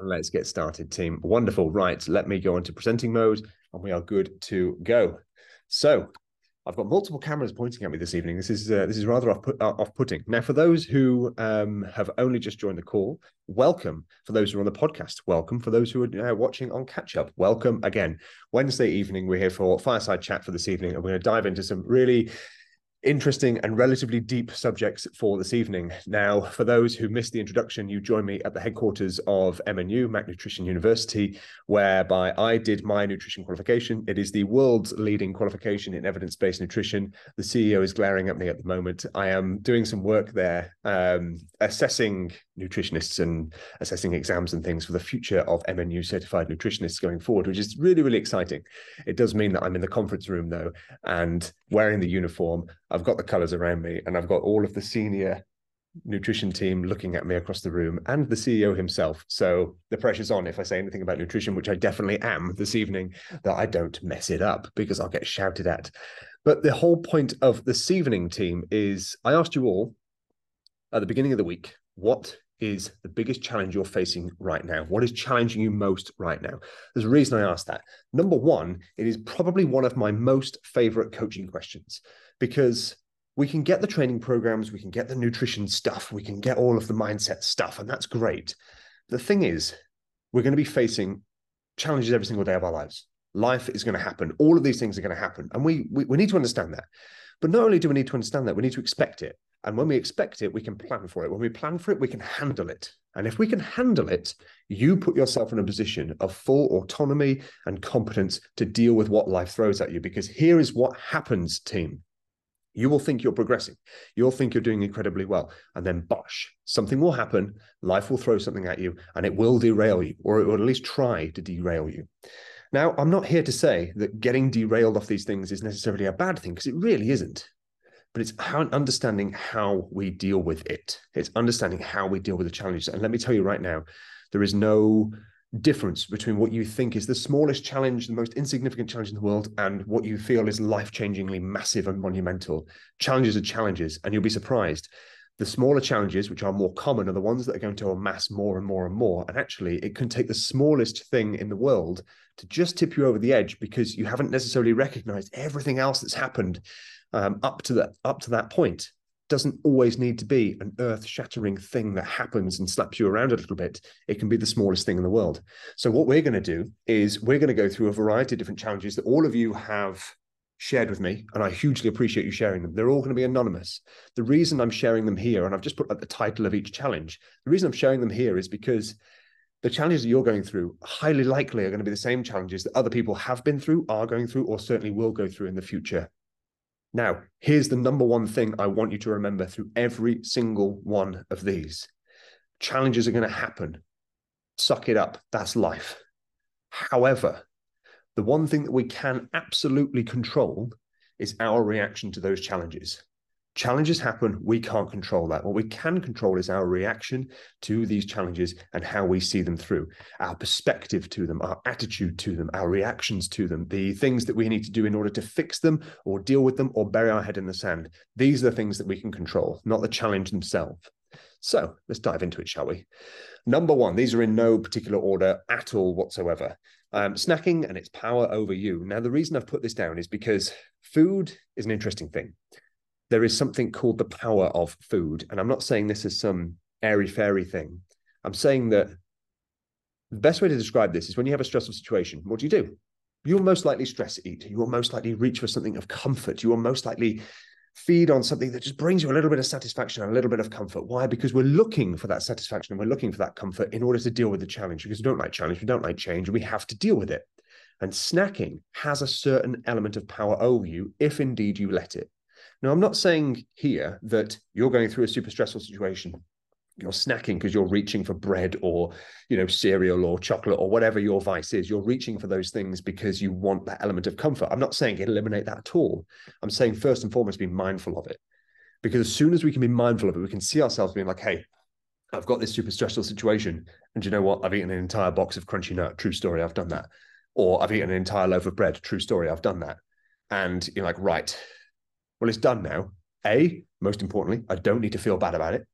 And let's get started, team. Wonderful. Right. Let me go into presenting mode and we are good to go. So I've got multiple cameras pointing at me this evening. This is uh, this is rather off uh, off putting. Now, for those who um, have only just joined the call, welcome. For those who are on the podcast, welcome. For those who are uh, watching on catch up, welcome again. Wednesday evening, we're here for fireside chat for this evening, and we're going to dive into some really interesting and relatively deep subjects for this evening. Now, for those who missed the introduction, you join me at the headquarters of MNU, Mac Nutrition University, whereby I did my nutrition qualification. It is the world's leading qualification in evidence based nutrition. The CEO is glaring at me at the moment. I am doing some work there, um, assessing nutritionists and assessing exams and things for the future of MNU certified nutritionists going forward, which is really, really exciting. It does mean that I'm in the conference room though, and wearing the uniform. I've got the colors around me and I've got all of the senior nutrition team looking at me across the room and the CEO himself. So the pressure's on if I say anything about nutrition, which I definitely am this evening, that I don't mess it up because I'll get shouted at. But the whole point of this evening team is I asked you all at the beginning of the week, what is the biggest challenge you're facing right now? What is challenging you most right now? There's a reason I asked that. Number one, it is probably one of my most favorite coaching questions because we can get the training programs, we can get the nutrition stuff, we can get all of the mindset stuff, and that's great. The thing is, we're going to be facing challenges every single day of our lives. Life is going to happen. All of these things are going to happen. And we, we, we need to understand that. But not only do we need to understand that, we need to expect it. And when we expect it, we can plan for it. When we plan for it, we can handle it. And if we can handle it, you put yourself in a position of full autonomy and competence to deal with what life throws at you. Because here is what happens, team. You will think you're progressing. You'll think you're doing incredibly well. And then, bosh, something will happen. Life will throw something at you and it will derail you, or it will at least try to derail you. Now, I'm not here to say that getting derailed off these things is necessarily a bad thing, because it really isn't but it's understanding how we deal with it. It's understanding how we deal with the challenges. And let me tell you right now, there is no difference between what you think is the smallest challenge, the most insignificant challenge in the world, and what you feel is life changingly massive and monumental. Challenges are challenges, and you'll be surprised. The smaller challenges, which are more common, are the ones that are going to amass more and more and more. And actually, it can take the smallest thing in the world to just tip you over the edge because you haven't necessarily recognized everything else that's happened um, up to that up to that point doesn't always need to be an earth-shattering thing that happens and slaps you around a little bit. It can be the smallest thing in the world. So what we're going to do is we're going to go through a variety of different challenges that all of you have shared with me, and I hugely appreciate you sharing them. They're all going to be anonymous. The reason I'm sharing them here, and I've just put at the title of each challenge, the reason I'm sharing them here is because the challenges that you're going through highly likely are going to be the same challenges that other people have been through, are going through, or certainly will go through in the future. Now, here's the number one thing I want you to remember through every single one of these challenges are going to happen. Suck it up. That's life. However, the one thing that we can absolutely control is our reaction to those challenges. Challenges happen. We can't control that. What we can control is our reaction to these challenges and how we see them through, our perspective to them, our attitude to them, our reactions to them, the things that we need to do in order to fix them or deal with them or bury our head in the sand. These are the things that we can control, not the challenge themselves. So let's dive into it, shall we? Number one, these are in no particular order at all whatsoever. Um, snacking and its power over you. Now, the reason I've put this down is because food is an interesting thing there is something called the power of food. And I'm not saying this is some airy fairy thing. I'm saying that the best way to describe this is when you have a stressful situation, what do you do? You will most likely stress eat. You will most likely reach for something of comfort. You will most likely feed on something that just brings you a little bit of satisfaction and a little bit of comfort. Why? Because we're looking for that satisfaction and we're looking for that comfort in order to deal with the challenge because we don't like challenge, we don't like change, and we have to deal with it. And snacking has a certain element of power over you if indeed you let it. Now, I'm not saying here that you're going through a super stressful situation. You're snacking because you're reaching for bread or, you know, cereal or chocolate or whatever your vice is. You're reaching for those things because you want that element of comfort. I'm not saying eliminate that at all. I'm saying first and foremost, be mindful of it. Because as soon as we can be mindful of it, we can see ourselves being like, hey, I've got this super stressful situation. And you know what? I've eaten an entire box of crunchy nut. True story. I've done that. Or I've eaten an entire loaf of bread. True story. I've done that. And you're like, right, well, it's done now. A, most importantly, I don't need to feel bad about it.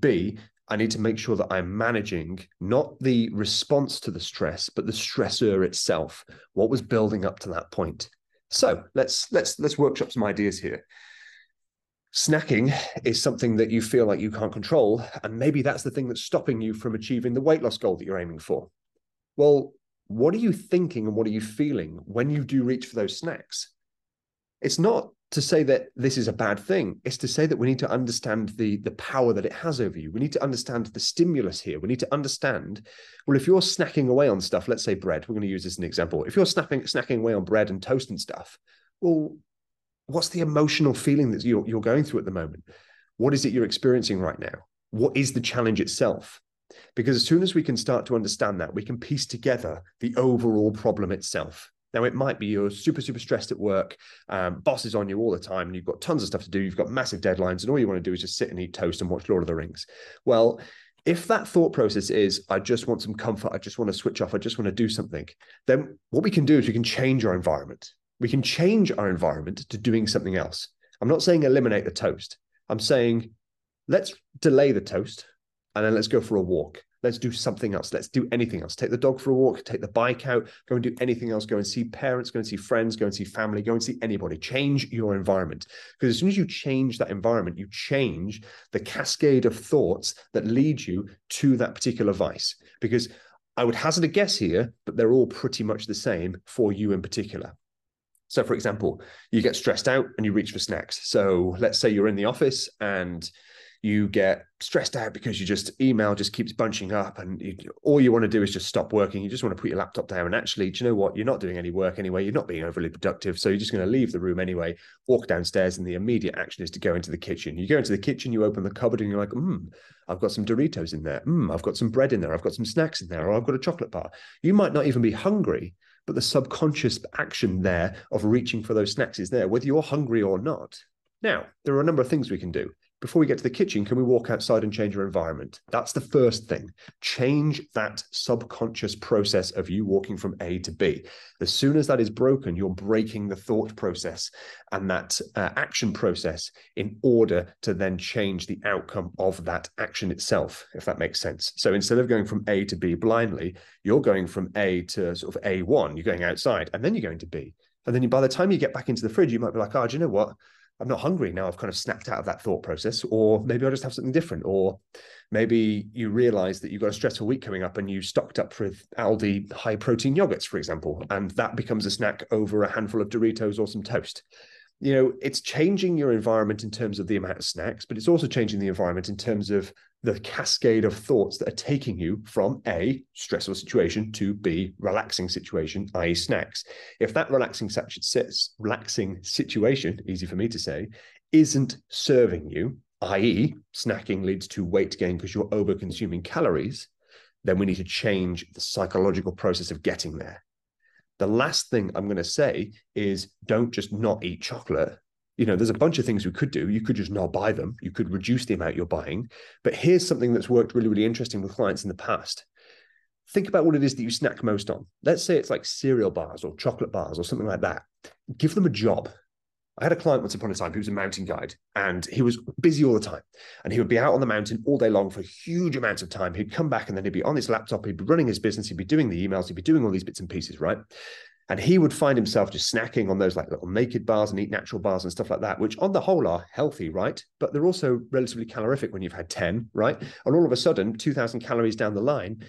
B, I need to make sure that I'm managing not the response to the stress, but the stressor itself. What was building up to that point? So let's let's let's workshop some ideas here. Snacking is something that you feel like you can't control, and maybe that's the thing that's stopping you from achieving the weight loss goal that you're aiming for. Well, what are you thinking and what are you feeling when you do reach for those snacks? It's not to say that this is a bad thing. It's to say that we need to understand the, the power that it has over you. We need to understand the stimulus here. We need to understand, well, if you're snacking away on stuff, let's say bread, we're going to use this as an example. If you're snapping, snacking away on bread and toast and stuff, well, what's the emotional feeling that you're, you're going through at the moment? What is it you're experiencing right now? What is the challenge itself? Because as soon as we can start to understand that, we can piece together the overall problem itself. Now, it might be you're super, super stressed at work, um, boss is on you all the time, and you've got tons of stuff to do. You've got massive deadlines, and all you want to do is just sit and eat toast and watch Lord of the Rings. Well, if that thought process is, I just want some comfort, I just want to switch off, I just want to do something, then what we can do is we can change our environment. We can change our environment to doing something else. I'm not saying eliminate the toast. I'm saying let's delay the toast and then let's go for a walk. Let's do something else. Let's do anything else. Take the dog for a walk, take the bike out, go and do anything else. Go and see parents, go and see friends, go and see family, go and see anybody. Change your environment. Because as soon as you change that environment, you change the cascade of thoughts that lead you to that particular vice. Because I would hazard a guess here, but they're all pretty much the same for you in particular. So, for example, you get stressed out and you reach for snacks. So, let's say you're in the office and you get stressed out because you just email just keeps bunching up and you, all you want to do is just stop working. You just want to put your laptop down and actually do you know what? You're not doing any work anyway. You're not being overly productive. So you're just going to leave the room anyway walk downstairs and the immediate action is to go into the kitchen. You go into the kitchen you open the cupboard and you're like hmm i've got some doritos in there. Hmm i've got some bread in there. I've got some snacks in there. Or i've got a chocolate bar. You might not even be hungry but the subconscious action there of reaching for those snacks is there whether you're hungry or not. Now there are a number of things we can do before we get to the kitchen, can we walk outside and change our environment? That's the first thing. Change that subconscious process of you walking from A to B. As soon as that is broken, you're breaking the thought process and that uh, action process in order to then change the outcome of that action itself, if that makes sense. So instead of going from A to B blindly, you're going from A to sort of A1, you're going outside, and then you're going to B. And then you, by the time you get back into the fridge, you might be like, oh, do you know what? I'm not hungry now. I've kind of snapped out of that thought process, or maybe I'll just have something different, or maybe you realize that you've got a stressful week coming up and you stocked up with Aldi high protein yogurts, for example, and that becomes a snack over a handful of Doritos or some toast you know, it's changing your environment in terms of the amount of snacks, but it's also changing the environment in terms of the cascade of thoughts that are taking you from A, stressful situation, to B, relaxing situation, i.e., snacks. If that relaxing, relaxing situation, easy for me to say, isn't serving you, i.e., snacking leads to weight gain because you're over consuming calories, then we need to change the psychological process of getting there. The last thing I'm going to say is don't just not eat chocolate. You know, there's a bunch of things we could do. You could just not buy them. You could reduce the amount you're buying. But here's something that's worked really, really interesting with clients in the past. Think about what it is that you snack most on. Let's say it's like cereal bars or chocolate bars or something like that. Give them a job. I had a client once upon a time who was a mountain guide and he was busy all the time. And he would be out on the mountain all day long for huge amounts of time. He'd come back and then he'd be on his laptop, he'd be running his business, he'd be doing the emails, he'd be doing all these bits and pieces, right? And he would find himself just snacking on those like little naked bars and eat natural bars and stuff like that, which on the whole are healthy, right? But they're also relatively calorific when you've had 10, right? And all of a sudden, 2000 calories down the line,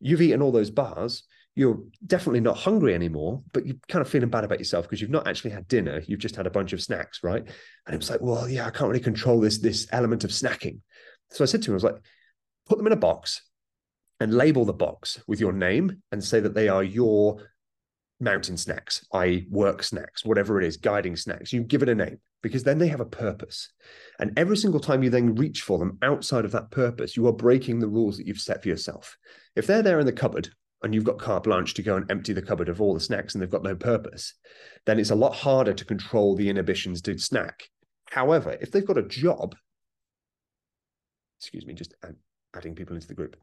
you've eaten all those bars you're definitely not hungry anymore, but you're kind of feeling bad about yourself because you've not actually had dinner. You've just had a bunch of snacks, right? And it was like, well, yeah, I can't really control this this element of snacking. So I said to him, I was like, put them in a box and label the box with your name and say that they are your mountain snacks, i.e., work snacks, whatever it is, guiding snacks. You give it a name because then they have a purpose. And every single time you then reach for them outside of that purpose, you are breaking the rules that you've set for yourself. If they're there in the cupboard and you've got carte blanche to go and empty the cupboard of all the snacks and they've got no purpose, then it's a lot harder to control the inhibitions to snack. However, if they've got a job, excuse me, just adding people into the group,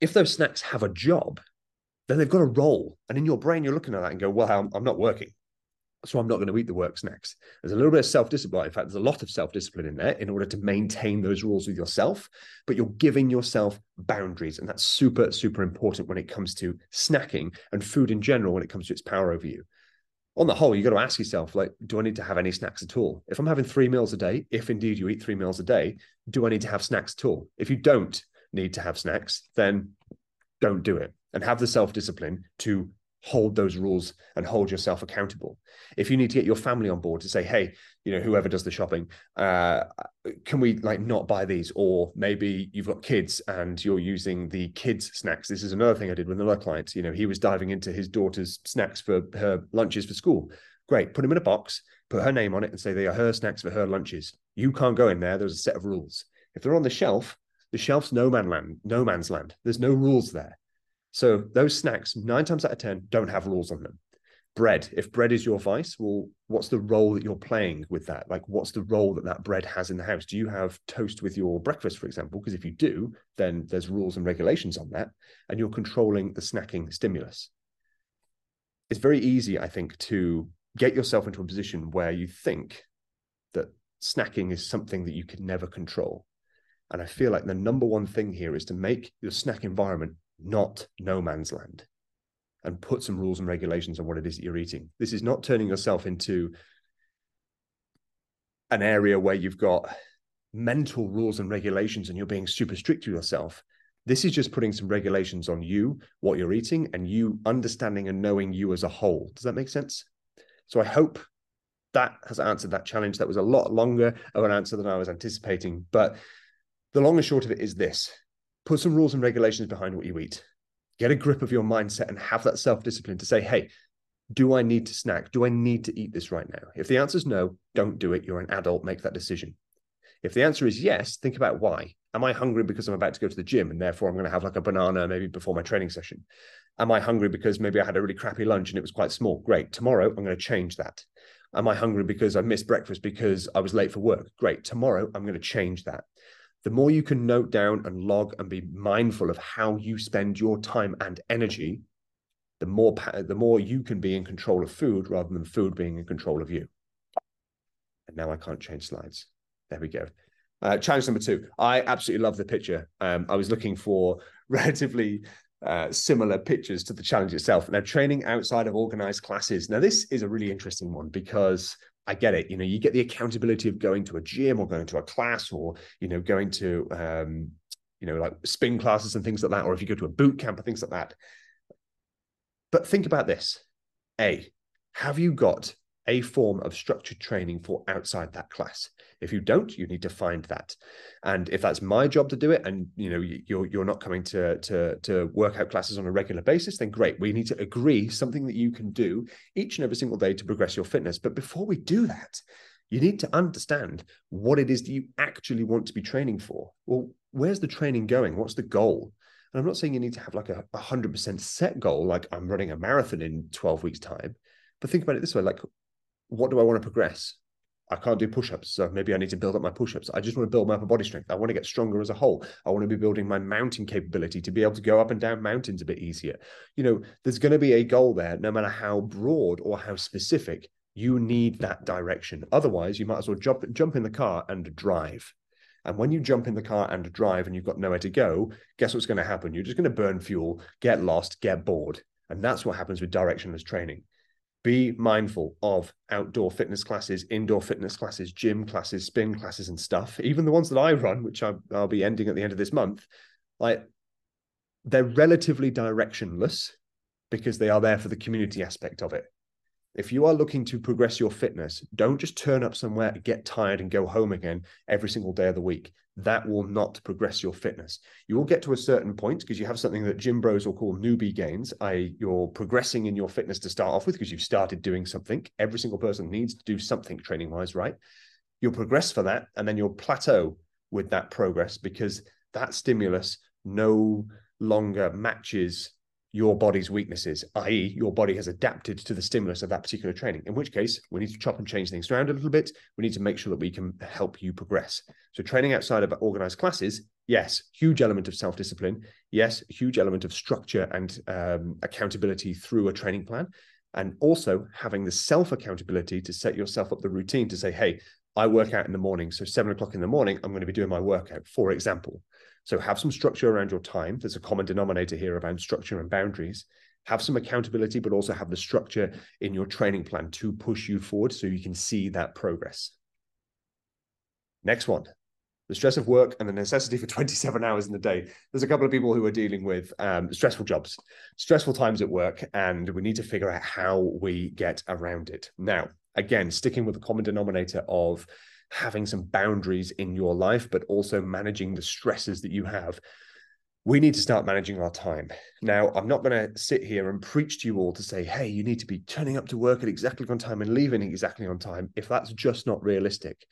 if those snacks have a job, then they've got a role. And in your brain, you're looking at that and go, well, I'm, I'm not working. So I'm not going to eat the work snacks. There's a little bit of self discipline. In fact, there's a lot of self discipline in there in order to maintain those rules with yourself, but you're giving yourself boundaries. And that's super, super important when it comes to snacking and food in general, when it comes to its power over you. On the whole, you got to ask yourself, like, do I need to have any snacks at all? If I'm having three meals a day, if indeed you eat three meals a day, do I need to have snacks at all? If you don't need to have snacks, then don't do it and have the self discipline to hold those rules and hold yourself accountable. If you need to get your family on board to say, hey, you know, whoever does the shopping, uh, can we like not buy these? Or maybe you've got kids and you're using the kids' snacks. This is another thing I did with another client. You know, he was diving into his daughter's snacks for her lunches for school. Great. Put them in a box, put her name on it, and say they are her snacks for her lunches. You can't go in there. There's a set of rules. If they're on the shelf, the shelf's no man land, no man's land. There's no rules there. So those snacks, nine times out of 10, don't have rules on them. Bread, if bread is your vice, well, what's the role that you're playing with that? Like, what's the role that that bread has in the house? Do you have toast with your breakfast, for example? Because if you do, then there's rules and regulations on that, and you're controlling the snacking stimulus. It's very easy, I think, to get yourself into a position where you think that snacking is something that you can never control. And I feel like the number one thing here is to make your snack environment not no man's land and put some rules and regulations on what it is that you're eating. This is not turning yourself into an area where you've got mental rules and regulations and you're being super strict to yourself. This is just putting some regulations on you, what you're eating, and you understanding and knowing you as a whole. Does that make sense? So I hope that has answered that challenge. That was a lot longer of an answer than I was anticipating. But the long and short of it is this put some rules and regulations behind what you eat. Get a grip of your mindset and have that self discipline to say, hey, do I need to snack? Do I need to eat this right now? If the answer is no, don't do it. You're an adult, make that decision. If the answer is yes, think about why. Am I hungry because I'm about to go to the gym and therefore I'm going to have like a banana maybe before my training session? Am I hungry because maybe I had a really crappy lunch and it was quite small? Great. Tomorrow I'm going to change that. Am I hungry because I missed breakfast because I was late for work? Great. Tomorrow I'm going to change that the more you can note down and log and be mindful of how you spend your time and energy, the more the more you can be in control of food rather than food being in control of you. And now I can't change slides. There we go. Uh, challenge number two. I absolutely love the picture. Um, I was looking for relatively uh, similar pictures to the challenge itself. Now, training outside of organized classes. Now, this is a really interesting one because I get it. You know, you get the accountability of going to a gym or going to a class or, you know, going to, um, you know, like spin classes and things like that, or if you go to a boot camp and things like that. But think about this A, have you got a form of structured training for outside that class? If you don't, you need to find that. And if that's my job to do it, and you know you're you're not coming to to to workout classes on a regular basis, then great. We need to agree something that you can do each and every single day to progress your fitness. But before we do that, you need to understand what it is that you actually want to be training for. Well, where's the training going? What's the goal? And I'm not saying you need to have like a 100% set goal, like I'm running a marathon in 12 weeks' time. But think about it this way like, what do I want to progress? I can't do push-ups, so maybe I need to build up my push-ups. I just want to build my upper body strength. I want to get stronger as a whole. I want to be building my mountain capability to be able to go up and down mountains a bit easier. You know, there's going to be a goal there, no matter how broad or how specific. You need that direction. Otherwise, you might as well jump jump in the car and drive. And when you jump in the car and drive and you've got nowhere to go, guess what's going to happen? You're just going to burn fuel, get lost, get bored. And that's what happens with directionless training be mindful of outdoor fitness classes, indoor fitness classes, gym classes, spin classes, and stuff. Even the ones that I run, which I, will be ending at the end of this month, like they're relatively directionless because they are there for the community aspect of it. If you are looking to progress your fitness, don't just turn up somewhere, get tired, and go home again every single day of the week that will not progress your fitness. You will get to a certain point because you have something that gym bros will call newbie gains, i.e., you're progressing in your fitness to start off with because you've started doing something. Every single person needs to do something training wise, right? You'll progress for that and then you'll plateau with that progress because that stimulus no longer matches your body's weaknesses, i.e., your body has adapted to the stimulus of that particular training. In which case, we need to chop and change things around a little bit. We need to make sure that we can help you progress. So, training outside of organized classes, yes, huge element of self discipline. Yes, huge element of structure and um, accountability through a training plan. And also having the self accountability to set yourself up the routine to say, hey, I work out in the morning. So seven o'clock in the morning, I'm going to be doing my workout, for example. So have some structure around your time. There's a common denominator here around structure and boundaries. Have some accountability, but also have the structure in your training plan to push you forward so you can see that progress. Next one the stress of work and the necessity for 27 hours in the day. There's a couple of people who are dealing with um, stressful jobs, stressful times at work, and we need to figure out how we get around it. Now, again, sticking with the common denominator of having some boundaries in your life, but also managing the stresses that you have. We need to start managing our time. Now, I'm not going to sit here and preach to you all to say, hey, you need to be turning up to work at exactly on time and leaving exactly on time if that's just not realistic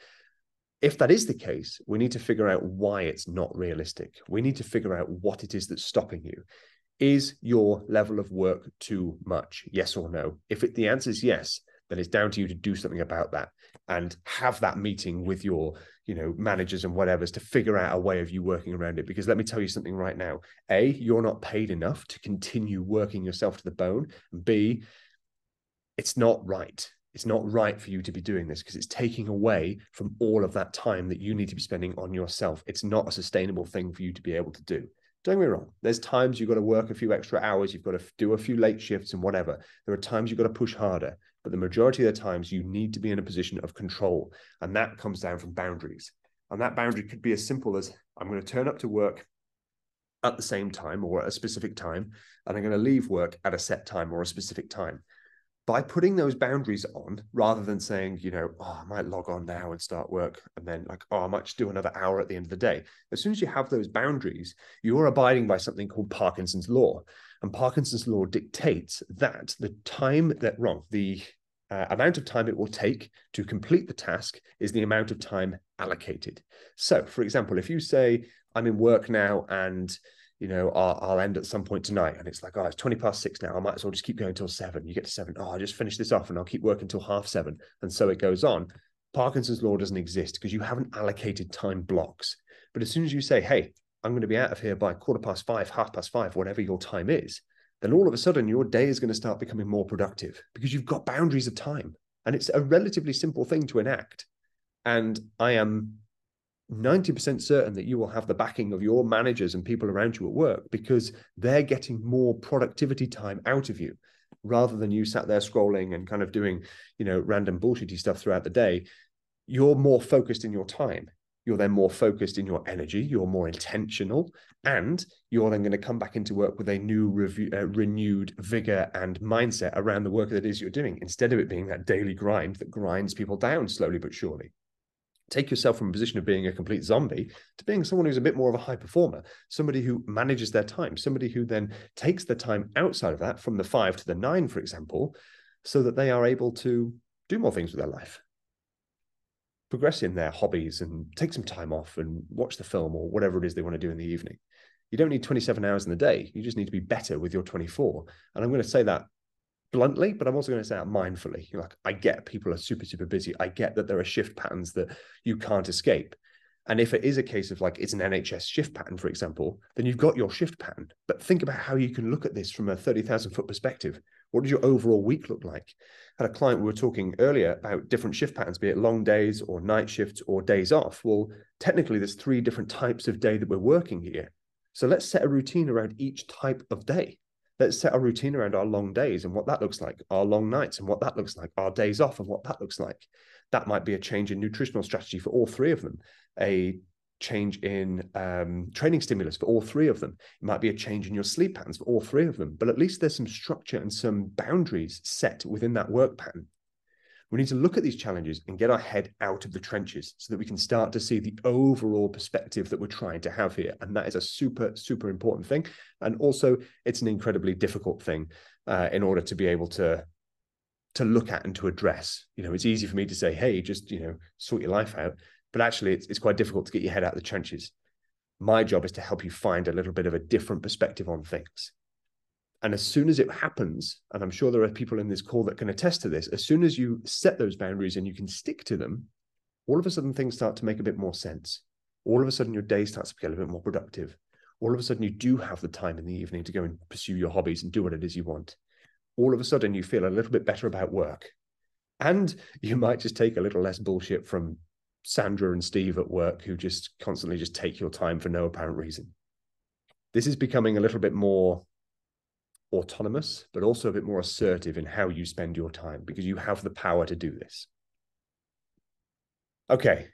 if that is the case, we need to figure out why it's not realistic. We need to figure out what it is that's stopping you. Is your level of work too much? Yes or no? If it, the answer is yes, then it's down to you to do something about that and have that meeting with your you know managers and whatever's to figure out a way of you working around it because let me tell you something right now a you're not paid enough to continue working yourself to the bone and b it's not right it's not right for you to be doing this because it's taking away from all of that time that you need to be spending on yourself. It's not a sustainable thing for you to be able to do. Don't get me wrong. There's times you've got to work a few extra hours, you've got to do a few late shifts and whatever. There are times you've got to push harder, but the majority of the times you need to be in a position of control. And that comes down from boundaries. And that boundary could be as simple as I'm going to turn up to work at the same time or at a specific time, and I'm going to leave work at a set time or a specific time by putting those boundaries on rather than saying, you know, oh, I might log on now and start work and then like, oh, I might just do another hour at the end of the day. As soon as you have those boundaries, you're abiding by something called Parkinson's law. And Parkinson's law dictates that the time that wrong, the uh, amount of time it will take to complete the task is the amount of time allocated. So, for example, if you say, I'm in work now and you know, I'll, I'll, end at some point tonight. And it's like, oh, it's 20 past six now. I might as well just keep going till seven. You get to seven. Oh, I just finish this off and I'll keep working till half seven. And so it goes on. Parkinson's law doesn't exist because you haven't allocated time blocks. But as soon as you say, hey, I'm going to be out of here by quarter past five, half past five, whatever your time is, then all of a sudden your day is going to start becoming more productive because you've got boundaries of time. And it's a relatively simple thing to enact. And I am 90% certain that you will have the backing of your managers and people around you at work because they're getting more productivity time out of you rather than you sat there scrolling and kind of doing, you know, random bullshitty stuff throughout the day. You're more focused in your time. You're then more focused in your energy. You're more intentional, and you're then going to come back into work with a new, review, uh, renewed vigor and mindset around the work that it is you're doing, instead of it being that daily grind that grinds people down slowly but surely take yourself from a position of being a complete zombie to being someone who's a bit more of a high performer, somebody who manages their time, somebody who then takes the time outside of that from the five to the nine, for example, so that they are able to do more things with their life, progress in their hobbies and take some time off and watch the film or whatever it is they want to do in the evening. You don't need 27 hours in the day. You just need to be better with your 24. And I'm going to say that bluntly, but I'm also going to say that mindfully. You're like, I get people are super, super busy. I get that there are shift patterns that you can't escape. And if it is a case of like it's an NHS shift pattern, for example, then you've got your shift pattern. But think about how you can look at this from a 30,000 foot perspective. What does your overall week look like? Had a client we were talking earlier about different shift patterns, be it long days or night shifts or days off. Well, technically, there's three different types of day that we're working here. So let's set a routine around each type of day let's set a routine around our long days and what that looks like, our long nights and what that looks like, our days off and what that looks like. That might be a change in nutritional strategy for all three of them, a change in um, training stimulus for all three of them. It might be a change in your sleep patterns for all three of them, but at least there's some structure and some boundaries set within that work pattern we need to look at these challenges and get our head out of the trenches so that we can start to see the overall perspective that we're trying to have here. And that is a super, super important thing. And also, it's an incredibly difficult thing uh, in order to be able to to look at and to address. You know, it's easy for me to say, "Hey, just you know, sort your life out," but actually, it's it's quite difficult to get your head out of the trenches. My job is to help you find a little bit of a different perspective on things. And as soon as it happens, and I'm sure there are people in this call that can attest to this, as soon as you set those boundaries and you can stick to them, all of a sudden things start to make a bit more sense. All of a sudden your day starts to get a bit more productive. All of a sudden you do have the time in the evening to go and pursue your hobbies and do what it is you want. all of a sudden you feel a little bit better about work. And you might just take a little less bullshit from Sandra and Steve at work who just constantly just take your time for no apparent reason. This is becoming a little bit more autonomous, but also a bit more assertive in how you spend your time because you have the power to do this. Okay,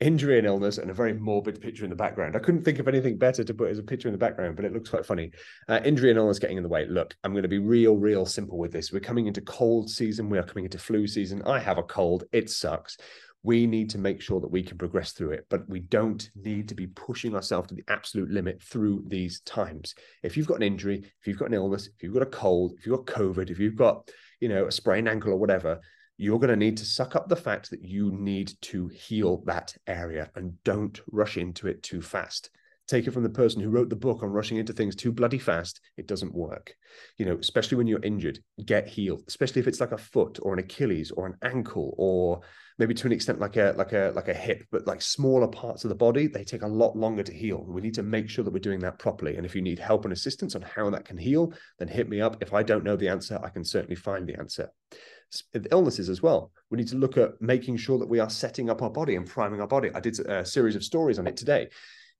injury and illness and a very morbid picture in the background. I couldn't think of anything better to put as a picture in the background, but it looks quite funny. Uh, injury and illness getting in the way. Look, I'm going to be real, real simple with this. We're coming into cold season. We are coming into flu season. I have a cold. It sucks. We need to make sure that we can progress through it, but we don't need to be pushing ourselves to the absolute limit through these times. If you've got an injury, if you've got an illness, if you've got a cold, if you've got COVID, if you've got, you know, a sprained ankle or whatever, you're going to need to suck up the fact that you need to heal that area and don't rush into it too fast. Take it from the person who wrote the book on rushing into things too bloody fast. It doesn't work. You know, especially when you're injured, get healed, especially if it's like a foot or an Achilles or an ankle or maybe to an extent like a like a like a hip, but like smaller parts of the body, they take a lot longer to heal. We need to make sure that we're doing that properly. And if you need help and assistance on how that can heal, then hit me up. If I don't know the answer, I can certainly find the answer illnesses as well. We need to look at making sure that we are setting up our body and priming our body. I did a series of stories on it today.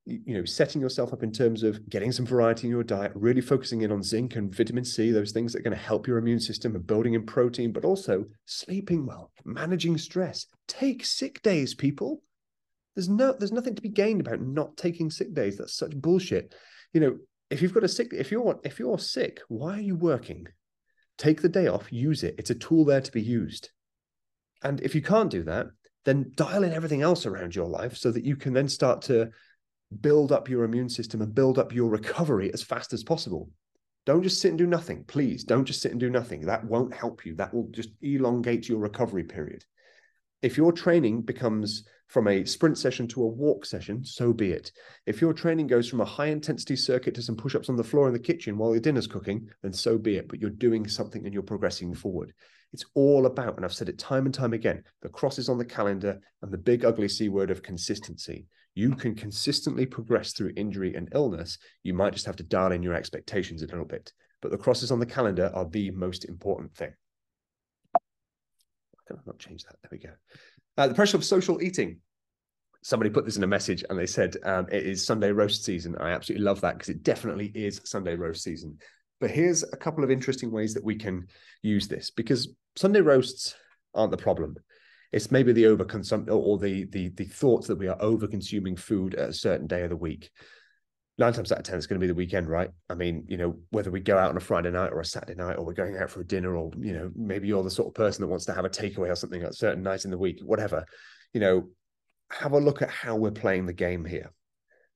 You know, setting yourself up in terms of getting some variety in your diet, really focusing in on zinc and vitamin C, those things that are going to help your immune system and building in protein, but also sleeping well, managing stress. Take sick days, people. There's no, there's nothing to be gained about not taking sick days. That's such bullshit. You know, if you've got a sick, if you're if you're sick, why are you working? Take the day off, use it. It's a tool there to be used. And if you can't do that, then dial in everything else around your life so that you can then start to build up your immune system and build up your recovery as fast as possible. Don't just sit and do nothing. Please don't just sit and do nothing. That won't help you. That will just elongate your recovery period. If your training becomes from a sprint session to a walk session, so be it. If your training goes from a high intensity circuit to some push ups on the floor in the kitchen while your dinner's cooking, then so be it. But you're doing something and you're progressing forward. It's all about, and I've said it time and time again, the crosses on the calendar and the big ugly C word of consistency. You can consistently progress through injury and illness. You might just have to dial in your expectations a little bit. But the crosses on the calendar are the most important thing. I not change that. There we go. Uh, the pressure of social eating. Somebody put this in a message and they said um, it is Sunday roast season. I absolutely love that because it definitely is Sunday roast season. But here's a couple of interesting ways that we can use this because Sunday roasts aren't the problem. It's maybe the overconsumption or the the the thoughts that we are over consuming food at a certain day of the week. Nine times out of ten it's going to be the weekend right? I mean you know whether we go out on a friday night or a saturday night or we're going out for a dinner or you know maybe you're the sort of person that wants to have a takeaway or something at certain nights in the week whatever. You know have a look at how we're playing the game here.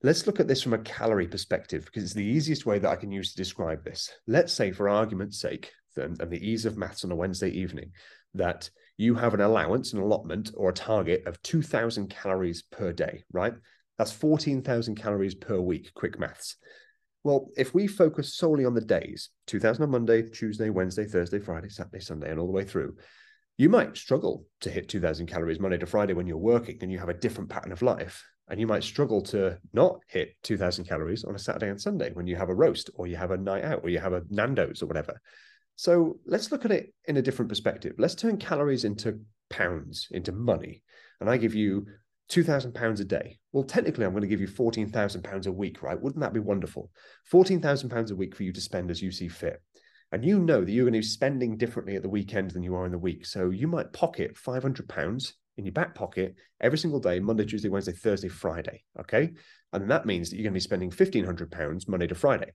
Let's look at this from a calorie perspective because it's the easiest way that i can use to describe this. Let's say for argument's sake and the ease of maths on a wednesday evening that you have an allowance an allotment or a target of 2000 calories per day right that's 14,000 calories per week, quick maths. Well, if we focus solely on the days, 2000 on Monday, Tuesday, Wednesday, Thursday, Friday, Saturday, Sunday, and all the way through, you might struggle to hit 2000 calories Monday to Friday when you're working and you have a different pattern of life. And you might struggle to not hit 2000 calories on a Saturday and Sunday when you have a roast or you have a night out or you have a Nando's or whatever. So let's look at it in a different perspective. Let's turn calories into pounds, into money. And I give you £2,000 a day. Well, technically, I'm going to give you £14,000 a week, right? Wouldn't that be wonderful? £14,000 a week for you to spend as you see fit. And you know that you're going to be spending differently at the weekend than you are in the week. So you might pocket £500 in your back pocket every single day, Monday, Tuesday, Wednesday, Thursday, Friday. Okay. And that means that you're going to be spending £1,500 Monday to Friday.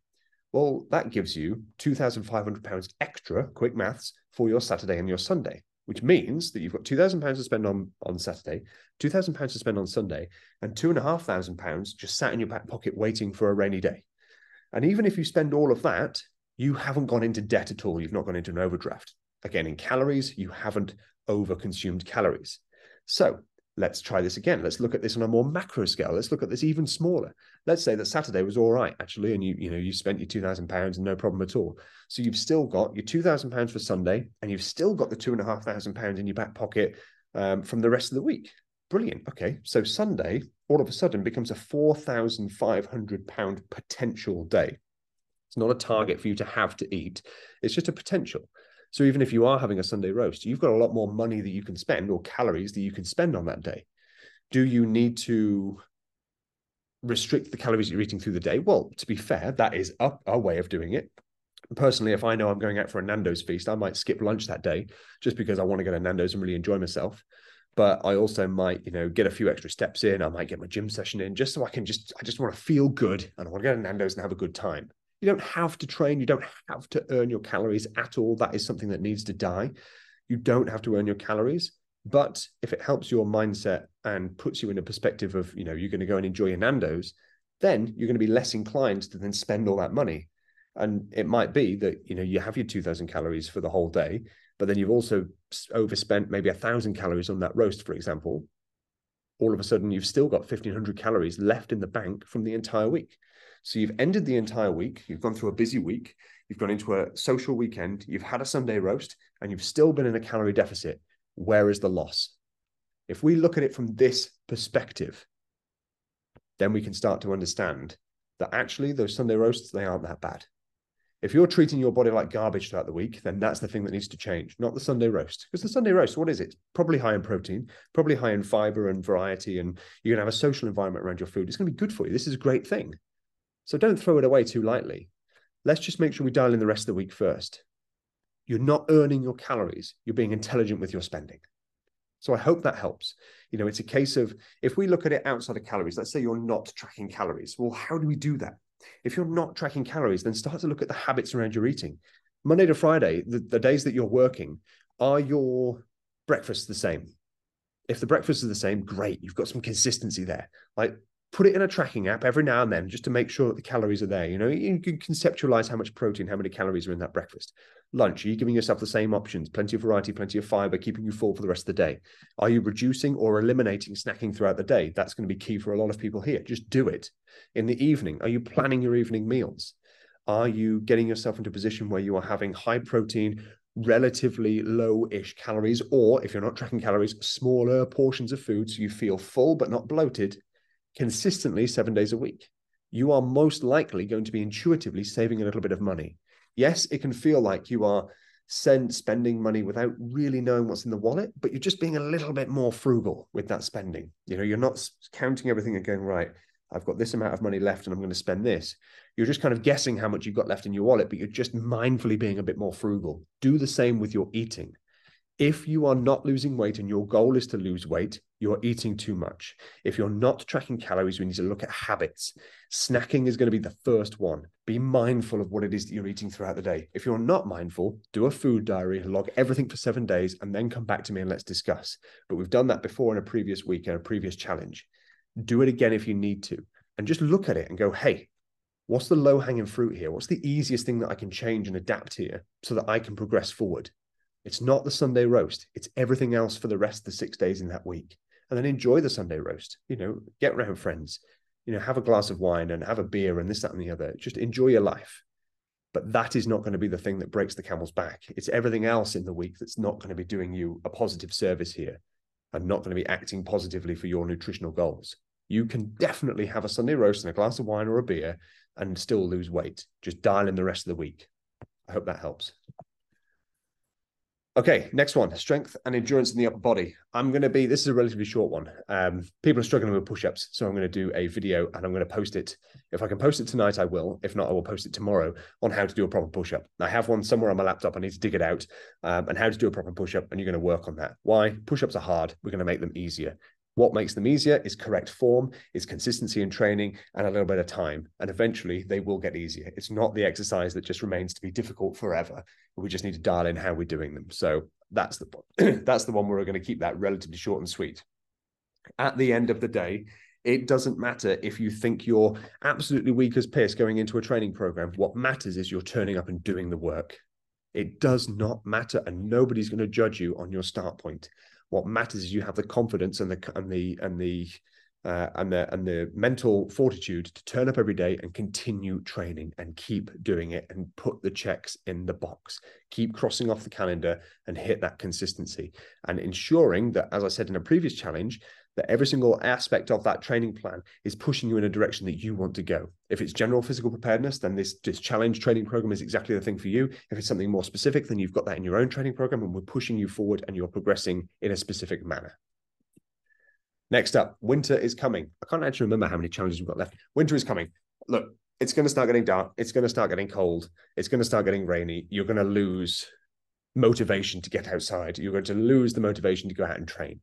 Well, that gives you £2,500 extra, quick maths, for your Saturday and your Sunday which means that you've got two thousand pounds to spend on on Saturday, two thousand pounds to spend on Sunday, and two and a half thousand pounds just sat in your back pocket waiting for a rainy day. And even if you spend all of that, you haven't gone into debt at all. You've not gone into an overdraft. Again, in calories, you haven't over-consumed calories. So let's try this again. Let's look at this on a more macro scale. Let's look at this even smaller. Let's say that Saturday was all right, actually, and you, you know, you spent your two thousand pounds and no problem at all. So you've still got your two thousand pounds for Sunday, and you've still got the two and a half thousand pounds in your back pocket um, from the rest of the week. Brilliant. Okay, so Sunday all of a sudden becomes a four thousand five hundred pound potential day. It's not a target for you to have to eat. It's just a potential. So even if you are having a Sunday roast, you've got a lot more money that you can spend or calories that you can spend on that day. Do you need to restrict the calories you're eating through the day? Well, to be fair, that is a, a way of doing it. Personally, if I know I'm going out for a Nando's feast, I might skip lunch that day just because I want to go to Nando's and really enjoy myself but I also might, you know, get a few extra steps in. I might get my gym session in just so I can just, I just want to feel good and I want to go to Nando's and have a good time. You don't have to train. You don't have to earn your calories at all. That is something that needs to die. You don't have to earn your calories. But if it helps your mindset and puts you in a perspective of, you know, you're going to go and enjoy your Nando's, then you're going to be less inclined to then spend all that money. And it might be that, you know, you have your 2000 calories for the whole day but then you've also overspent maybe a thousand calories on that roast, for example, all of a sudden you've still got 1500 calories left in the bank from the entire week. So you've ended the entire week, you've gone through a busy week, you've gone into a social weekend, you've had a Sunday roast, and you've still been in a calorie deficit. Where is the loss? If we look at it from this perspective, then we can start to understand that actually those Sunday roasts, they aren't that bad. If you're treating your body like garbage throughout the week, then that's the thing that needs to change, not the Sunday roast. Because the Sunday roast, what is it? Probably high in protein, probably high in fiber and variety, and you're going to have a social environment around your food. It's going to be good for you. This is a great thing. So don't throw it away too lightly. Let's just make sure we dial in the rest of the week first. You're not earning your calories, you're being intelligent with your spending. So I hope that helps. You know, it's a case of if we look at it outside of calories, let's say you're not tracking calories. Well, how do we do that? If you're not tracking calories, then start to look at the habits around your eating. Monday to Friday, the, the days that you're working, are your breakfasts the same? If the breakfast is the same, great. You've got some consistency there. Like put it in a tracking app every now and then just to make sure that the calories are there. You know, you can conceptualize how much protein, how many calories are in that breakfast. Lunch, are you giving yourself the same options? Plenty of variety, plenty of fiber, keeping you full for the rest of the day. Are you reducing or eliminating snacking throughout the day? That's going to be key for a lot of people here. Just do it. In the evening, are you planning your evening meals? Are you getting yourself into a position where you are having high protein, relatively low ish calories, or if you're not tracking calories, smaller portions of food so you feel full but not bloated consistently seven days a week? You are most likely going to be intuitively saving a little bit of money yes, it can feel like you are send, spending money without really knowing what's in the wallet, but you're just being a little bit more frugal with that spending. You know, you're not counting everything and going, right, I've got this amount of money left and I'm going to spend this. You're just kind of guessing how much you've got left in your wallet, but you're just mindfully being a bit more frugal. Do the same with your eating. If you are not losing weight and your goal is to lose weight, you're eating too much. If you're not tracking calories, we need to look at habits. Snacking is going to be the first one. Be mindful of what it is that you're eating throughout the day. If you're not mindful, do a food diary, log everything for seven days, and then come back to me and let's discuss. But we've done that before in a previous week and a previous challenge. Do it again if you need to. And just look at it and go, hey, what's the low hanging fruit here? What's the easiest thing that I can change and adapt here so that I can progress forward? It's not the Sunday roast. It's everything else for the rest of the six days in that week. And then enjoy the Sunday roast. You know, get around friends, you know, have a glass of wine and have a beer and this, that, and the other. Just enjoy your life. But that is not going to be the thing that breaks the camel's back. It's everything else in the week that's not going to be doing you a positive service here and not going to be acting positively for your nutritional goals. You can definitely have a Sunday roast and a glass of wine or a beer and still lose weight. Just dial in the rest of the week. I hope that helps. Okay, next one strength and endurance in the upper body. I'm going to be, this is a relatively short one. Um, people are struggling with push ups. So I'm going to do a video and I'm going to post it. If I can post it tonight, I will. If not, I will post it tomorrow on how to do a proper push up. I have one somewhere on my laptop. I need to dig it out um, and how to do a proper push up. And you're going to work on that. Why? Push ups are hard. We're going to make them easier. What makes them easier is correct form, is consistency in training, and a little bit of time. And eventually they will get easier. It's not the exercise that just remains to be difficult forever. We just need to dial in how we're doing them. So that's the that's the one where we're going to keep that relatively short and sweet. At the end of the day, it doesn't matter if you think you're absolutely weak as piss going into a training program. What matters is you're turning up and doing the work. It does not matter, and nobody's going to judge you on your start point. What matters is you have the confidence and the and the and the uh, and the and the mental fortitude to turn up every day and continue training and keep doing it and put the checks in the box. Keep crossing off the calendar and hit that consistency. And ensuring that as i said in a previous challenge that every single aspect of that training plan is pushing you in a direction that you want to go. If it's general physical preparedness, then this, this challenge training program is exactly the thing for you. If it's something more specific, then you've got that in your own training program and we're pushing you forward and you're progressing in a specific manner. Next up, winter is coming. I can't actually remember how many challenges we've got left. Winter is coming. Look, it's going to start getting dark. It's going to start getting cold. It's going to start getting rainy. You're going to lose motivation to get outside. You're going to lose the motivation to go out and train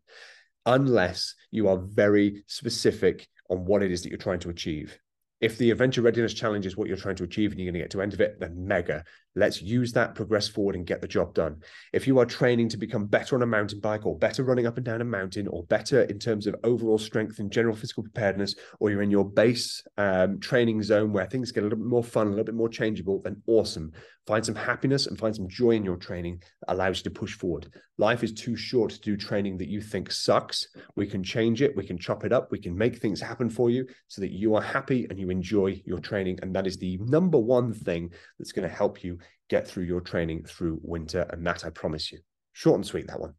unless you are very specific on what it is that you're trying to achieve. If the adventure readiness challenge is what you're trying to achieve and you're going to get to end of it, then mega. Let's use that, progress forward, and get the job done. If you are training to become better on a mountain bike or better running up and down a mountain or better in terms of overall strength and general physical preparedness, or you're in your base um, training zone where things get a little bit more fun, a little bit more changeable, then awesome. Find some happiness and find some joy in your training that allows you to push forward. Life is too short to do training that you think sucks. We can change it, we can chop it up, we can make things happen for you so that you are happy and you enjoy your training. And that is the number one thing that's going to help you get through your training through winter. And that I promise you. Short and sweet, that one.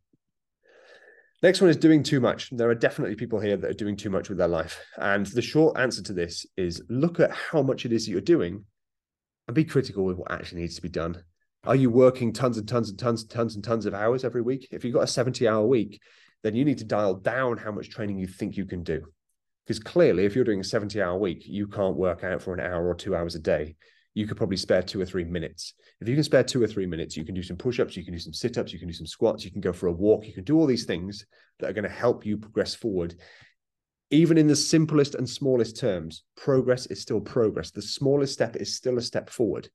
Next one is doing too much. There are definitely people here that are doing too much with their life. And the short answer to this is look at how much it is that you're doing and be critical with what actually needs to be done. Are you working tons and tons and tons and tons and tons of hours every week? If you've got a 70 hour week, then you need to dial down how much training you think you can do. Because clearly, if you're doing a 70 hour week, you can't work out for an hour or two hours a day you could probably spare two or three minutes. If you can spare two or three minutes, you can do some push ups, you can do some sit ups, you can do some squats, you can go for a walk, you can do all these things that are going to help you progress forward. Even in the simplest and smallest terms, progress is still progress. The smallest step is still a step forward.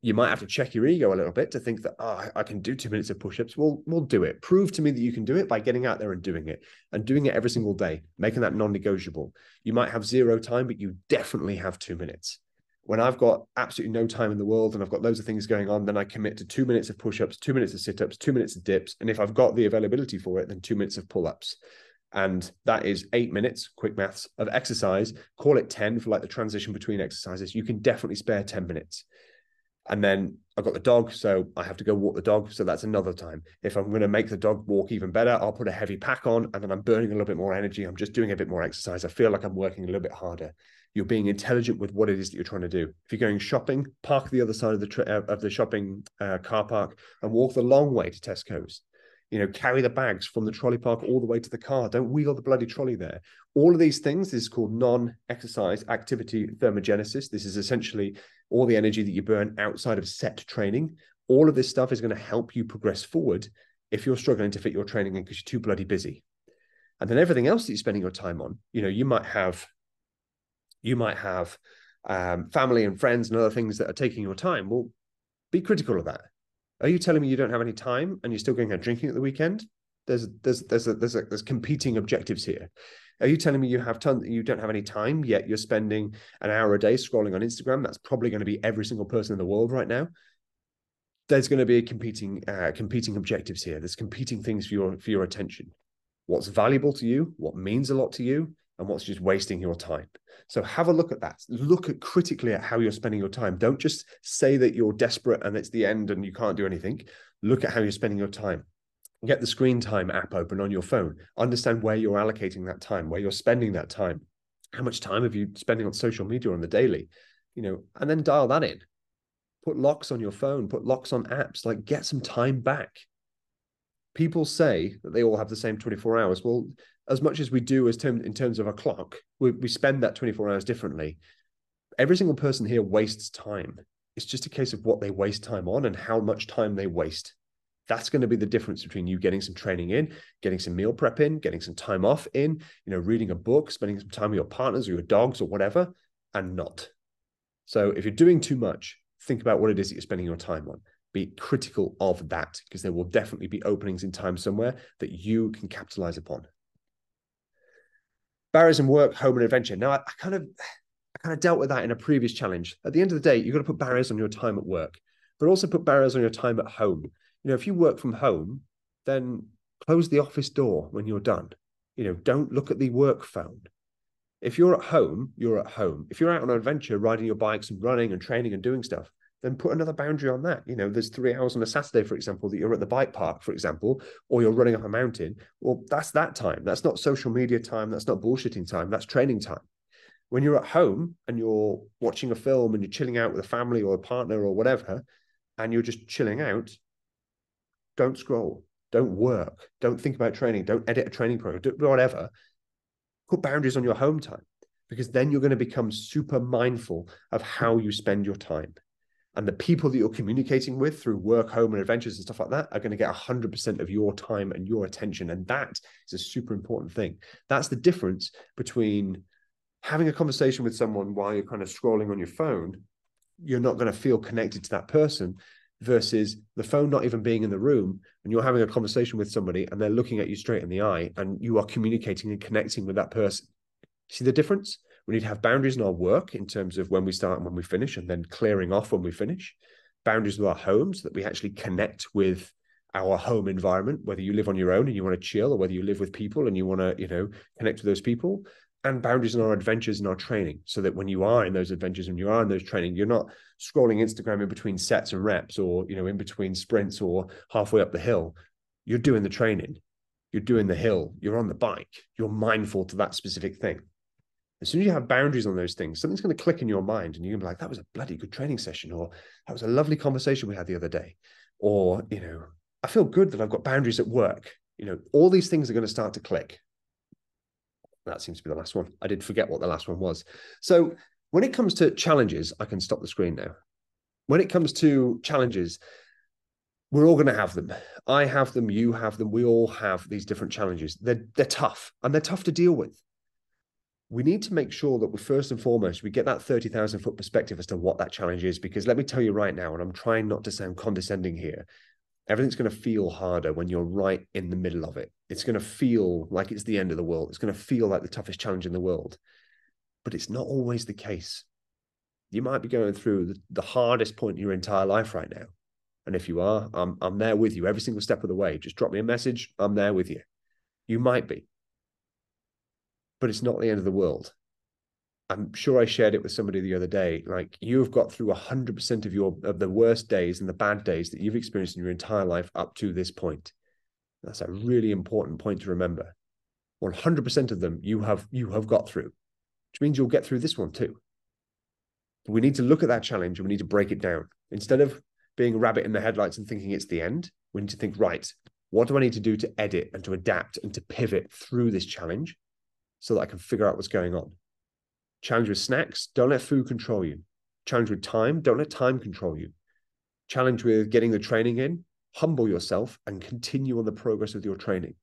You might have to check your ego a little bit to think that, oh, I can do two minutes of push ups. Well, we'll do it. Prove to me that you can do it by getting out there and doing it and doing it every single day, making that non negotiable. You might have zero time, but you definitely have two minutes when I've got absolutely no time in the world and I've got loads of things going on, then I commit to two minutes of push ups, two minutes of sit ups, two minutes of dips. And if I've got the availability for it, then two minutes of pull ups. And that is eight minutes, quick maths, of exercise. Call it 10 for like the transition between exercises. You can definitely spare 10 minutes. And then I've got the dog, so I have to go walk the dog. So that's another time. If I'm going to make the dog walk even better, I'll put a heavy pack on and then I'm burning a little bit more energy. I'm just doing a bit more exercise. I feel like I'm working a little bit harder you're being intelligent with what it is that you're trying to do. If you're going shopping, park the other side of the tra- uh, of the shopping uh, car park and walk the long way to Tesco's. You know, carry the bags from the trolley park all the way to the car. Don't wheel the bloody trolley there. All of these things is called non-exercise activity thermogenesis. This is essentially all the energy that you burn outside of set training. All of this stuff is going to help you progress forward if you're struggling to fit your training in because you're too bloody busy. And then everything else that you're spending your time on, you know, you might have you might have um, family and friends and other things that are taking your time. Well, be critical of that. Are you telling me you don't have any time and you're still going out drinking at the weekend? There's there's there's a, there's a, there's competing objectives here. Are you telling me you have ton you don't have any time yet you're spending an hour a day scrolling on Instagram? That's probably going to be every single person in the world right now. There's going to be competing uh, competing objectives here. There's competing things for your for your attention. What's valuable to you? What means a lot to you? And what's just wasting your time. So have a look at that. Look at critically at how you're spending your time. Don't just say that you're desperate and it's the end and you can't do anything. Look at how you're spending your time. Get the screen time app open on your phone. Understand where you're allocating that time, where you're spending that time. How much time have you spending on social media on the daily? You know, and then dial that in. Put locks on your phone, put locks on apps, like get some time back. People say that they all have the same 24 hours. Well, as much as we do as term, in terms of a clock, we, we spend that 24 hours differently. Every single person here wastes time. It's just a case of what they waste time on and how much time they waste. That's going to be the difference between you getting some training in, getting some meal prep in, getting some time off in, you know, reading a book, spending some time with your partners or your dogs or whatever, and not. So if you're doing too much, think about what it is that you're spending your time on. Be critical of that because there will definitely be openings in time somewhere that you can capitalize upon barriers in work, home, and adventure. Now, I, I, kind of, I kind of dealt with that in a previous challenge. At the end of the day, you've got to put barriers on your time at work, but also put barriers on your time at home. You know, if you work from home, then close the office door when you're done. You know, don't look at the work phone. If you're at home, you're at home. If you're out on an adventure, riding your bikes and running and training and doing stuff, then put another boundary on that. You know, there's three hours on a Saturday, for example, that you're at the bike park, for example, or you're running up a mountain. Well, that's that time. That's not social media time. That's not bullshitting time. That's training time. When you're at home and you're watching a film and you're chilling out with a family or a partner or whatever, and you're just chilling out, don't scroll, don't work, don't think about training, don't edit a training program, do whatever. Put boundaries on your home time because then you're going to become super mindful of how you spend your time. And the people that you're communicating with through work, home, and adventures and stuff like that are going to get 100% of your time and your attention. And that is a super important thing. That's the difference between having a conversation with someone while you're kind of scrolling on your phone. You're not going to feel connected to that person versus the phone not even being in the room and you're having a conversation with somebody and they're looking at you straight in the eye and you are communicating and connecting with that person. See the difference? We need to have boundaries in our work in terms of when we start and when we finish, and then clearing off when we finish. Boundaries with our homes that we actually connect with our home environment, whether you live on your own and you want to chill, or whether you live with people and you want to, you know, connect with those people. And boundaries in our adventures and our training, so that when you are in those adventures and you are in those training, you're not scrolling Instagram in between sets and reps, or you know, in between sprints or halfway up the hill. You're doing the training, you're doing the hill, you're on the bike, you're mindful to that specific thing. As soon as you have boundaries on those things, something's going to click in your mind and you're going to be like, that was a bloody good training session, or that was a lovely conversation we had the other day. Or, you know, I feel good that I've got boundaries at work. You know, all these things are going to start to click. That seems to be the last one. I did forget what the last one was. So when it comes to challenges, I can stop the screen now. When it comes to challenges, we're all going to have them. I have them, you have them, we all have these different challenges. They're they're tough and they're tough to deal with we need to make sure that we first and foremost we get that 30,000 foot perspective as to what that challenge is because let me tell you right now and I'm trying not to sound condescending here everything's going to feel harder when you're right in the middle of it. It's going to feel like it's the end of the world. It's going to feel like the toughest challenge in the world. But it's not always the case. You might be going through the, the hardest point in your entire life right now. And if you are I'm, I'm there with you every single step of the way. Just drop me a message i'm there with you. You might be but it's not the end of the world. I'm sure I shared it with somebody the other day. Like you've got through 100% of your of the worst days and the bad days that you've experienced in your entire life up to this point. That's a mm-hmm. really important point to remember. 100% of them you have you have got through, which means you'll get through this one too. But we need to look at that challenge and we need to break it down. Instead of being a rabbit in the headlights and thinking it's the end, we need to think, right, what do I need to do to edit and to adapt and to pivot through this challenge so that I can figure out what's going on. Challenge with snacks, don't let food control you. Challenge with time, don't let time control you. Challenge with getting the training in, humble yourself and continue on the progress of your training.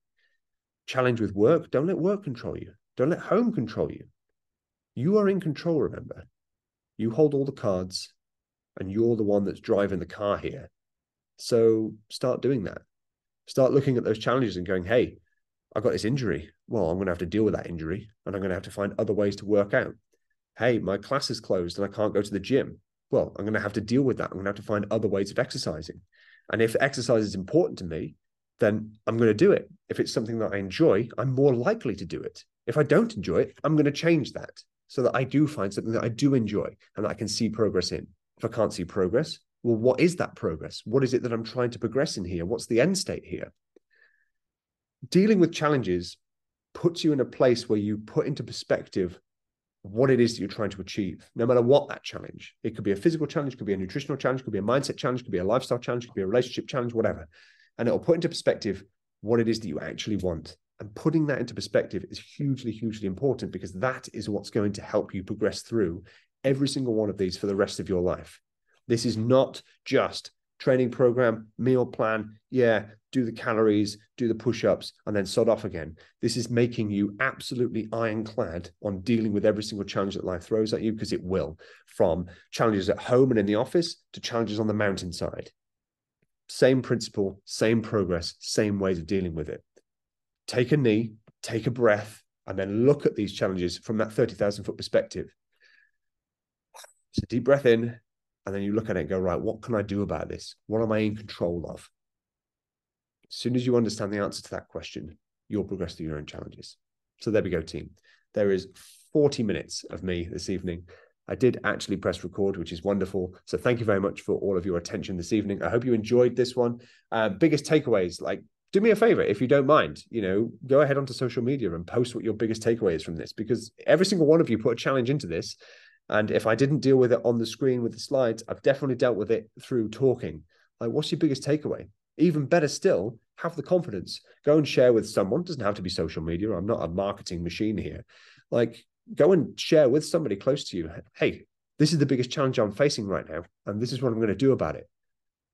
Challenge with work, don't let work control you. Don't let home control you. You are in control, remember. You hold all the cards and you're the one that's driving the car here. So start doing that. Start looking at those challenges and going, hey, I got this injury. Well, I'm going to have to deal with that injury and I'm going to have to find other ways to work out. Hey, my class is closed and I can't go to the gym. Well, I'm going to have to deal with that. I'm going to have to find other ways of exercising. And if exercise is important to me, then I'm going to do it. If it's something that I enjoy, I'm more likely to do it. If I don't enjoy it, I'm going to change that so that I do find something that I do enjoy and that I can see progress in. If I can't see progress, well, what is that progress? What is it that I'm trying to progress in here? What's the end state here? Dealing with challenges puts you in a place where you put into perspective what it is that you're trying to achieve, no matter what that challenge. It could be a physical challenge, could be a nutritional challenge, could be a mindset challenge, could be a lifestyle challenge, could be a relationship challenge, whatever. And it'll put into perspective what it is that you actually want. And putting that into perspective is hugely, hugely important because that is what's going to help you progress through every single one of these for the rest of your life. This is not just training program, meal plan. Yeah, do the calories, do the push ups, and then sod off again. This is making you absolutely ironclad on dealing with every single challenge that life throws at you because it will, from challenges at home and in the office to challenges on the mountainside. Same principle, same progress, same ways of dealing with it. Take a knee, take a breath, and then look at these challenges from that 30,000 foot perspective. So, deep breath in, and then you look at it and go, right, what can I do about this? What am I in control of? As soon as you understand the answer to that question, you'll progress through your own challenges. So there we go, team. There is 40 minutes of me this evening I did actually press record, which is wonderful. So thank you very much for all of your attention this evening. I hope you enjoyed this one. Uh, biggest takeaways, like do me a favor if you don't mind you know go ahead onto social media and post what your biggest takeaway is from this because every single one of you put a challenge into this and if i didn't deal with it on the screen with the slides i've definitely dealt with it through talking like what's your biggest takeaway even better still have the confidence. Go and share with someone. It doesn't have to be social media. I'm not a marketing machine here. Like go and share with somebody close to you. Hey this is the biggest challenge i'm facing right now and this is what i'm going to do about it.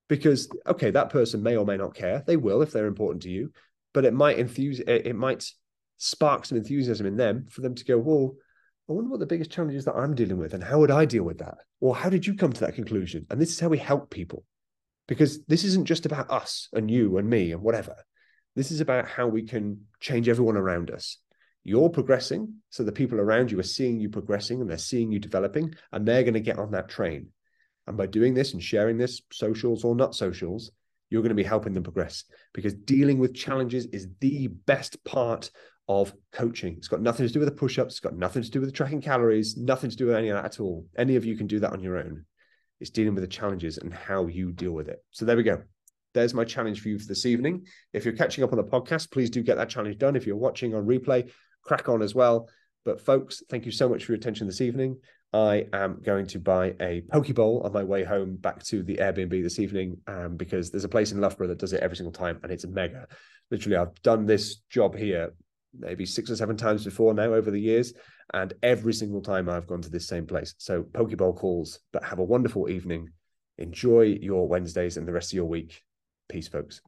Because okay that person may or may not care. They will if they're important to you but it might enthuse it might spark some enthusiasm in them for them to go well i wonder what the biggest challenge is that i'm dealing with and how would i deal with that? Or how did you come to that conclusion? And this is how we help people because this isn't just about us and you and me and whatever this is about how we can change everyone around us you're progressing so the people around you are seeing you progressing and they're seeing you developing and they're going to get on that train and by doing this and sharing this, socials or not socials, you're going to be helping them progress because dealing with challenges is the best part of coaching. It's got nothing to do with the push ups, it's got nothing to do with tracking calories, nothing to do with any of that at all. Any of you can do that on your own. It's dealing with the challenges and how you deal with it. So there we go. There's my challenge for you for this evening. If you're catching up on the podcast, please do get that challenge done. If you're watching on replay, crack on as well. But folks, thank you so much for your attention this evening. I am going to buy a poke bowl on my way home back to the Airbnb this evening um, because there's a place in Loughborough that does it every single time and it's mega. Literally, I've done this job here maybe six or seven times before now over the years, and every single time I've gone to this same place. So poke bowl calls, but have a wonderful evening. Enjoy your Wednesdays and the rest of your week. Peace, folks.